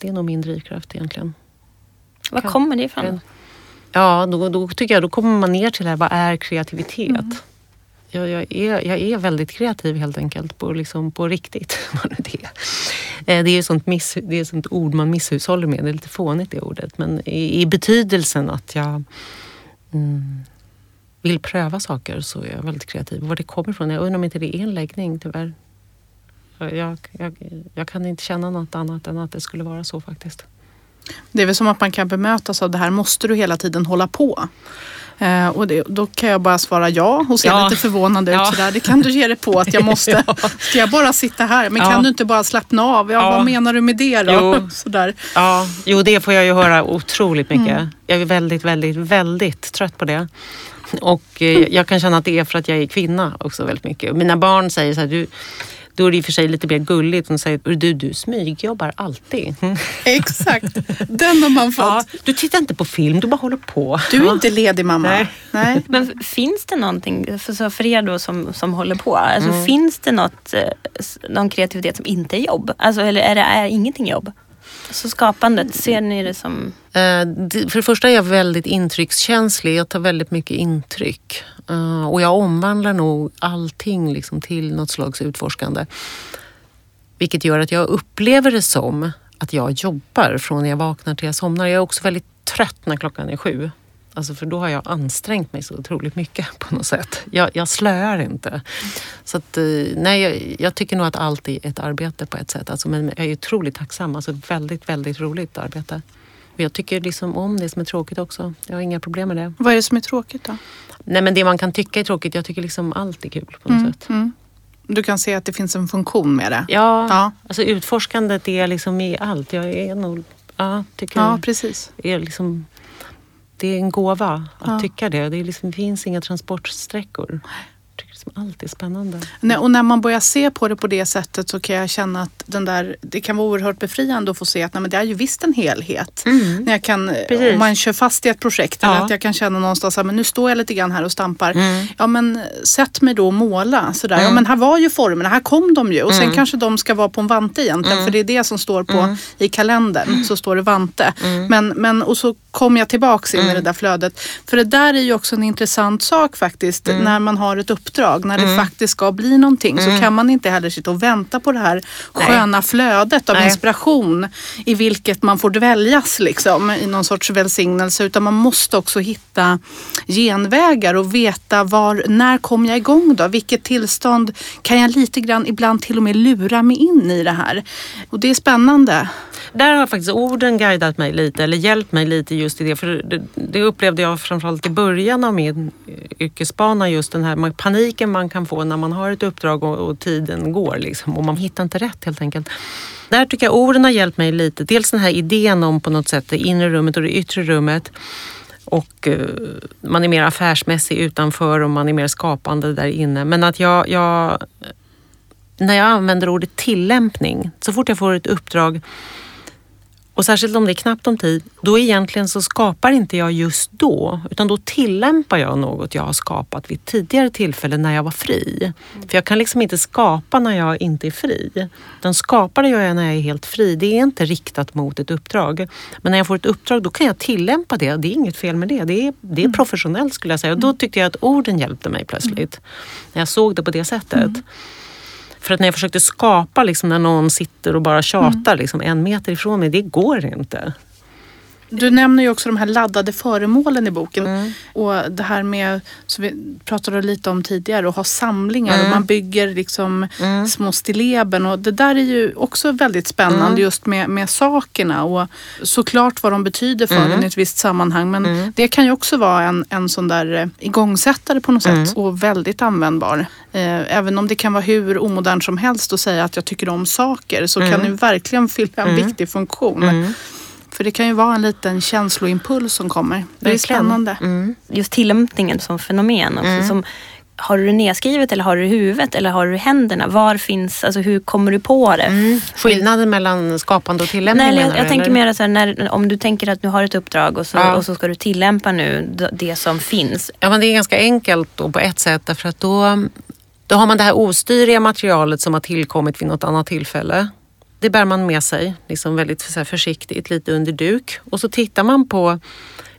Det är nog min drivkraft egentligen. Var kommer det ifrån? Ja, då, då tycker jag då kommer man ner till det här, vad är kreativitet? Mm. Jag, jag, är, jag är väldigt kreativ helt enkelt, på, liksom, på riktigt. *laughs* det, är. Eh, det, är sånt miss, det är sånt ord man misshushåller med, det är lite fånigt det ordet. Men i, i betydelsen att jag mm, vill pröva saker så är jag väldigt kreativ. Var det kommer ifrån, jag undrar om inte det är en läggning tyvärr. Jag, jag, jag kan inte känna något annat än att det skulle vara så faktiskt. Det är väl som att man kan bemötas av det här, måste du hela tiden hålla på? Eh, och det, då kan jag bara svara ja och se Ja. lite förvånad ut. Ja. Sådär. Det kan du ge dig på att jag *laughs* måste. Ja. Ska jag bara sitta här? Men Ja. kan du inte bara slappna av? Ja. Vad menar du med det då? Jo. Sådär. Ja, jo det får jag ju höra otroligt mycket. Jag är väldigt, väldigt, väldigt trött på det. Och eh, jag kan känna att det är för att jag är kvinna också väldigt mycket. Mina barn säger så här, du, då är det i och för sig lite mer gulligt. De säger, du, du smygjobbar alltid. *laughs* Exakt, den har man fått. Ja, du tittar inte på film, du bara håller på. Du är Ja. inte ledig mamma. Nej. Nej. Men finns det någonting, för, så för er då som, som håller på, alltså Mm. finns det något, eh, någon kreativitet som inte är jobb? Alltså, eller är det är ingenting jobb? Så skapandet, ser ni det som... Eh, för det första är jag väldigt intryckskänslig. Jag tar väldigt mycket intryck. Eh, och jag omvandlar nog allting liksom till något slags utforskande. Vilket gör att jag upplever det som att jag jobbar från när jag vaknar till jag somnar. Jag är också väldigt trött när klockan är sju. Alltså för då har jag ansträngt mig så otroligt mycket på något sätt. Jag, jag slöar inte. Så att, eh, nej, jag, jag tycker nog att allt är ett arbete på ett sätt. Alltså, men jag är otroligt tacksam. Alltså väldigt, väldigt roligt arbete. Jag tycker liksom om det som är tråkigt också. Jag har inga problem med det. Vad är det som är tråkigt då? Nej men det man kan tycka är tråkigt, jag tycker liksom allt är kul på något sätt. Mm. Du kan se att det finns en funktion med det. Ja, Ja. alltså utforskandet är liksom i allt. Jag är nog, ja, tycker Ja, precis. är liksom, det är en gåva att Ja. tycka det. Det liksom, finns inga transportsträckor. Liksom allt är spännande. Nej, Och när man börjar se på det på det sättet så kan jag känna att den där, det kan vara oerhört befriande att få se att nej, men det är ju visst en helhet. När jag kan, Precis. om man kör fast i ett projekt Ja. eller att jag kan känna någonstans att nu står jag lite grann här och stampar. Mm. Ja men sätt mig då och måla. Sådär. Ja men här var ju formerna, här kom de ju. Och Mm. sen kanske de ska vara på en vante egentligen. För det är det som står på i kalendern. Så står det vante. Mm. Men, men, och så kom jag tillbaks in i det där flödet. För det där är ju också en intressant sak faktiskt. Mm. När man har ett uppdrag. När det faktiskt ska bli någonting. Så kan man inte heller sitta och vänta på det här sköna flödet av Nej. inspiration. I vilket man får dväljas liksom. I någon sorts välsignelse. Utan man måste också hitta genvägar och veta var, när kom jag igång då? Vilket tillstånd kan jag lite grann ibland till och med lura mig in i det här? Och det är spännande. Där har faktiskt orden guidat mig lite, eller hjälpt mig lite just i det. För det, det upplevde jag framförallt i början av min yrkesbana, just den här paniken man kan få när man har ett uppdrag och, och tiden går. Liksom, och man hittar inte rätt helt enkelt. Där tycker jag orden har hjälpt mig lite. Dels den här idén om på något sätt det inre rummet och det yttre rummet. Och eh, man är mer affärsmässig utanför och man är mer skapande där inne. Men att jag, jag när jag använder ordet tillämpning, så fort jag får ett uppdrag och särskilt om det är knappt om tid, då egentligen så skapar inte jag just då, utan då tillämpar jag något jag har skapat vid tidigare tillfällen när jag var fri. För jag kan liksom inte skapa när jag inte är fri. Den skapar gör jag när jag är helt fri. Det är inte riktat mot ett uppdrag. Men när jag får ett uppdrag, då kan jag tillämpa det. Det är inget fel med det. Det är, det är professionellt skulle jag säga. Och då tyckte jag att orden hjälpte mig plötsligt. När jag såg det på det sättet. För att när jag försökte skapa liksom, när någon sitter och bara tjatar liksom, en meter ifrån mig, det går inte. Du nämner ju också de här laddade föremålen i boken. Och det här med, som vi pratade lite om tidigare, att ha samlingar. Och man bygger liksom små stilleben. Och det där är ju också väldigt spännande just med, med sakerna. Och såklart vad de betyder för en i ett visst sammanhang. Men det kan ju också vara en, en sån där eh, igångsättare på något sätt. Och väldigt användbar. Eh, även om det kan vara hur omodernt som helst att säga att jag tycker om saker så kan det verkligen fylla en viktig funktion. För det kan ju vara en liten känsloimpuls som kommer. Det är spännande. Just tillämpningen som fenomen också. Mm. Som, har du det nedskrivet eller har du det i huvudet eller har du det i händerna? Var finns, alltså hur kommer du på det? Skillnaden mellan skapande och tillämpning Nej, jag, menar jag du, tänker mer så här, när, om du tänker att du har ett uppdrag och så, Ja. och så ska du tillämpa nu det som finns. Ja, men det är ganska enkelt då på ett sätt därför att då, då har man det här ostyriga materialet som har tillkommit vid något annat tillfälle. Det bär man med sig liksom väldigt så här, försiktigt, lite under duk. Och så tittar man på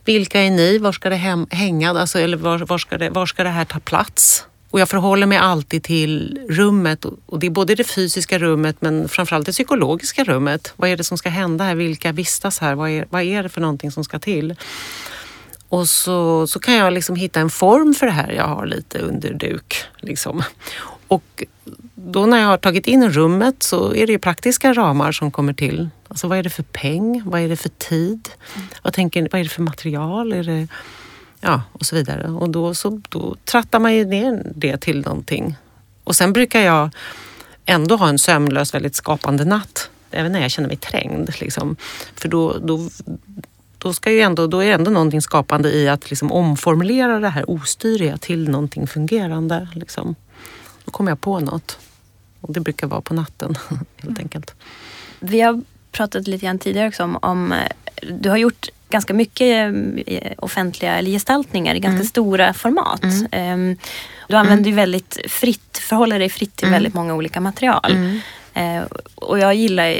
vilka är ni, var ska det hem, hänga, alltså, eller var, var, ska det, var ska det här ta plats? Och jag förhåller mig alltid till rummet och och det är både det fysiska rummet men framförallt det psykologiska rummet. Vad är det som ska hända här? Vilka vistas här? Vad är, vad är det för någonting som ska till? Och så, så kan jag liksom hitta en form för det här jag har lite under duk. Liksom. Och då när jag har tagit in rummet så är det ju praktiska ramar som kommer till. Alltså vad är det för peng? Vad är det för tid? Vad, tänker, vad är det för material? Är det, ja, och så vidare. Och då, så, då trattar man ju ner det till någonting. Och sen brukar jag ändå ha en sömnlös, väldigt skapande natt. Även när jag känner mig trängd. Liksom. För då, då, då, ska ju ändå, då är det ändå någonting skapande i att liksom omformulera det här ostyriga till någonting fungerande. Liksom. Då kommer jag på något. Och det brukar vara på natten *laughs* helt mm. enkelt. Vi har pratat lite grann tidigare också om, om eh, du har gjort ganska mycket eh, offentliga eller gestaltningar i ganska mm. stora format. Mm. Ehm, du använder ju mm. väldigt fritt, förhåller dig fritt till mm. väldigt många olika material. Mm. Eh, och jag gillar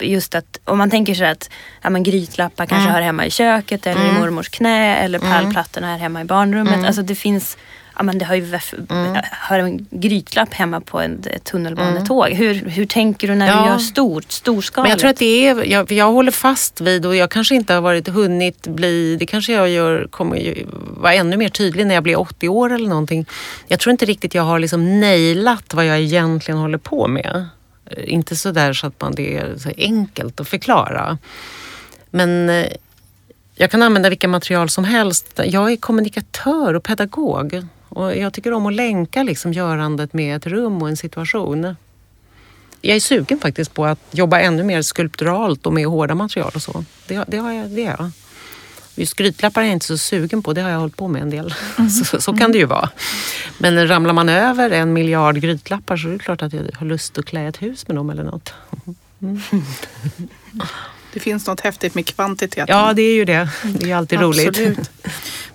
just att om man tänker sig att ja, men grytlappar kanske hör hemma i köket eller i mormors knä eller pärlplattorna här hemma i barnrummet. Alltså det finns ja, men det har ju mm. har en grytlapp hemma på ett tunnelbanetåg. Mm. Hur, hur tänker du när ja. du gör stort, storskaligt? Men jag tror att det är, jag, jag håller fast vid och jag kanske inte har varit hunnit bli, det kanske jag gör, kommer ju vara ännu mer tydlig när jag blir 80 år eller någonting. Jag tror inte riktigt jag har liksom nailat vad jag egentligen håller på med. Inte så där så att man, det är så enkelt att förklara. Men eh, jag kan använda vilka material som helst. Jag är kommunikatör och pedagog. Och jag tycker om att länka liksom görandet med ett rum och en situation. Jag är sugen faktiskt på att jobba ännu mer skulpturalt och med hårda material och så. Det, det, har jag, det är jag. Just skrytlappar är jag inte så sugen på, det har jag hållit på med en del. Mm. *laughs* Så, så, kan det ju vara. Men ramlar man över en miljard grytlappar så är det klart att jag har lust att klä ett hus med dem eller något. Mm. *laughs* Det finns något häftigt med kvantiteten. Ja, det är ju det. Det är alltid roligt.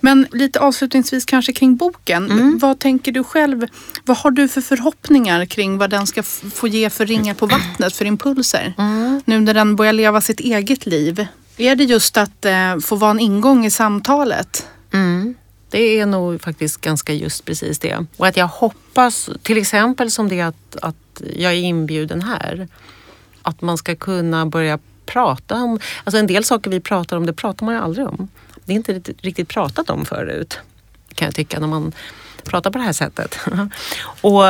Men lite avslutningsvis kanske kring boken. Mm. Vad tänker du själv? Vad har du för förhoppningar kring vad den ska få ge för ringar på vattnet, för impulser? Mm. Nu när den börjar leva sitt eget liv. Är det just att eh, få vara en ingång i samtalet? Mm. Det är nog faktiskt ganska just precis det. Och att jag hoppas, till exempel som det att, att jag är inbjuden här. Att man ska kunna börja prata om... Alltså en del saker vi pratar om, det pratar man ju aldrig om. Det är inte riktigt pratat om förut, kan jag tycka, när man pratar på det här sättet. *laughs* och,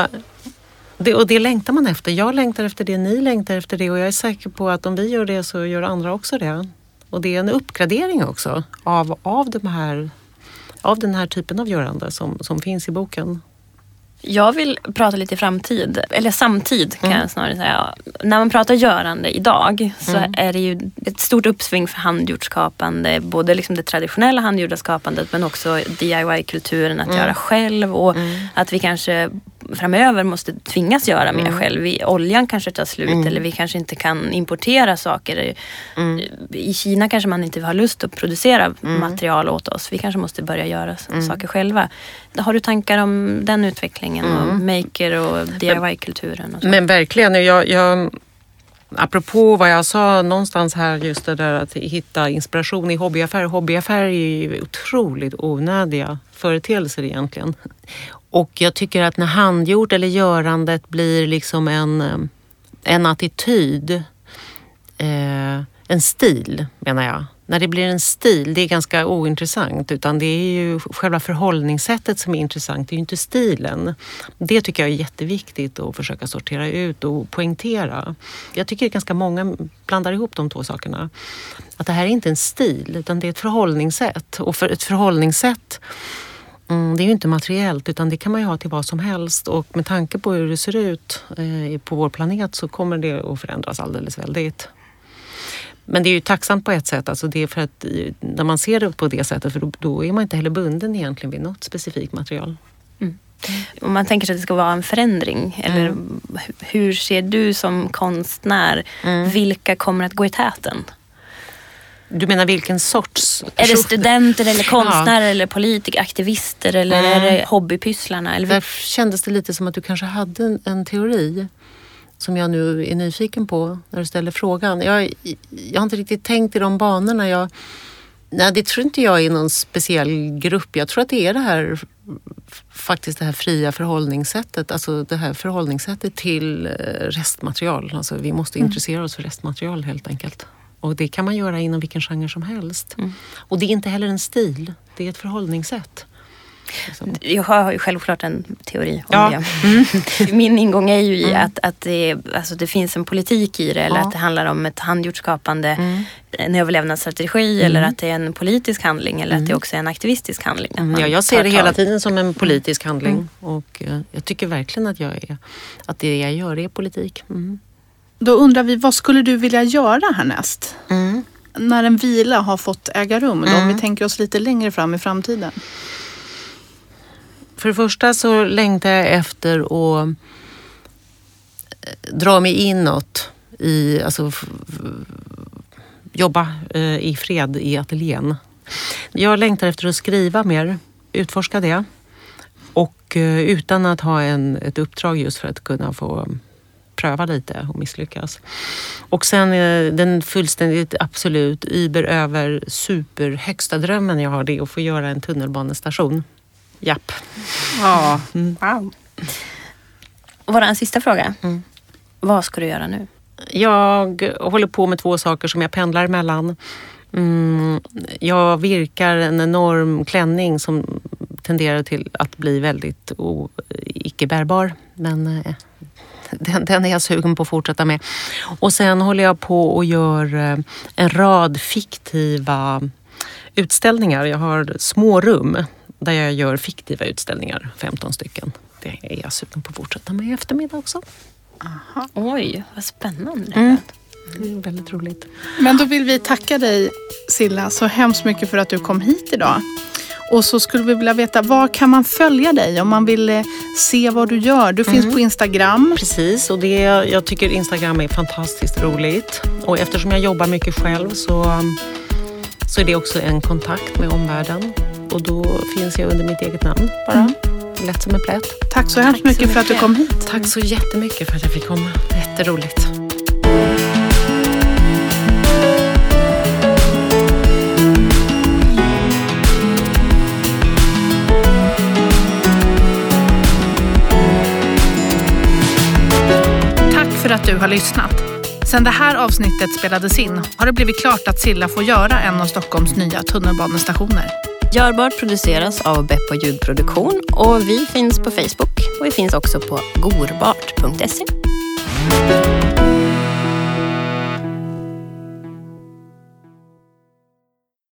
det, och det längtar man efter. Jag längtar efter det, ni längtar efter det och jag är säker på att om vi gör det så gör andra också det. Och det är en uppgradering också av, av, de här, av den här typen av görande som, som finns i boken. Jag vill prata lite framtid, eller samtid kan mm. jag snarare säga. När man pratar görande idag så mm. är det ju ett stort uppsving för handgjort skapande. Både liksom det traditionella handgjorda skapandet men också DIY-kulturen, att mm. göra själv och mm. att vi kanske framöver måste tvingas göra mer mm. själv. Vi, oljan kanske tar slut mm. eller vi kanske inte kan importera saker. Mm. I Kina kanske man inte har lust att producera mm. material åt oss. Vi kanske måste börja göra mm. saker själva. Har du tankar om den utvecklingen och maker och DIY-kulturen? Men verkligen. Jag, jag, apropå vad jag sa någonstans här, just det där att hitta inspiration i hobbyaffärer. Hobbyaffärer är ju otroligt onödiga företeelser egentligen. Och jag tycker att när handgjort eller görandet blir liksom en, eh, en attityd, eh, en stil menar jag. När det blir en stil, det är ganska ointressant utan det är ju själva förhållningssättet som är intressant, det är ju inte stilen. Det tycker jag är jätteviktigt att försöka sortera ut och poängtera. Jag tycker att ganska många blandar ihop de två sakerna. Att det här är inte en stil utan det är ett förhållningssätt och för ett förhållningssätt mm, det är ju inte materiellt utan det kan man ju ha till vad som helst och med tanke på hur det ser ut eh, på vår planet så kommer det att förändras alldeles väldigt. Men det är ju tacksamt på ett sätt, alltså det är för att eh, när man ser det på det sättet för då, då är man inte heller bunden egentligen vid något specifikt material. Mm. Om man tänker sig att det ska vara en förändring, eller mm. hur ser du som konstnär, mm. vilka kommer att gå i täten? Du menar vilken sorts Är det studenter eller konstnärer ja. eller politiker, aktivister eller mm. är det hobbypysslarna? Eller... Där kändes det lite som att du kanske hade en, en, teori som jag nu är nyfiken på när du ställer frågan. Jag, jag har inte riktigt tänkt i de banorna. Jag, nej, det tror inte jag är någon speciell grupp. Jag tror att det är det här faktiskt det här fria förhållningssättet, alltså det här förhållningssättet till eh, restmaterial. Alltså vi måste mm. intressera oss för restmaterial helt enkelt. Och det kan man göra inom vilken genre som helst. Mm. Och det är inte heller en stil, det är ett förhållningssätt. Liksom. Jag har ju självklart en teori om Ja. det. *laughs* Min ingång är ju i att, att det, alltså det finns en politik i det eller Ja. att det handlar om ett handgjort skapande, en överlevnadsstrategi eller att det är en politisk handling eller att det också är en aktivistisk handling. Man Ja, jag ser det hela tag. tiden som en politisk handling. Och eh, jag tycker verkligen att, jag är, att det jag gör är politik. Mm. Då undrar vi, vad skulle du vilja göra härnäst? Mm. När en vila har fått äga rum, då, om vi tänker oss lite längre fram i framtiden. För det första så längtar jag efter att eh, dra mig inåt i, alltså jobba eh, i fred i ateljén. Jag längtar efter att skriva mer, utforska det. Och eh, utan att ha en, ett uppdrag just för att kunna få pröva lite och misslyckas. Och sen den fullständigt absolut über över superhögsta drömmen jag har det är att få göra en tunnelbanestation. Japp. Ja. Wow. Och bara en sista fråga. Mm. Vad ska du göra nu? Jag håller på med två saker som jag pendlar mellan. Mm, jag virkar en enorm klänning som tenderar till att bli väldigt o- icke bärbar. Men eh, den, den är jag sugen på att fortsätta med. Och sen håller jag på och gör eh, en rad fiktiva utställningar. Jag har små rum där jag gör fiktiva utställningar, 15 stycken. Det är jag sugen på att fortsätta med i eftermiddag också. Oj, vad spännande. Mm. Det är väldigt roligt. Men då vill vi tacka dig Silla så hemskt mycket för att du kom hit idag. Och så skulle vi vilja veta, var kan man följa dig om man vill eh, se vad du gör? Du finns på Instagram. Precis, och det, jag tycker Instagram är fantastiskt roligt. Och eftersom jag jobbar mycket själv så, så är det också en kontakt med omvärlden. Och då finns jag under mitt eget namn bara. Lätt som en plätt. Tack så hemskt så mycket för att du mycket. kom hit. Tack så jättemycket för att jag fick komma. Jätteroligt. Tack för att du har lyssnat. Sen det här avsnittet spelades in har det blivit klart att Silla får göra en av Stockholms nya tunnelbanestationer. Görbart produceras av Beppo ljudproduktion och vi finns på Facebook och vi finns också på gorbart.se.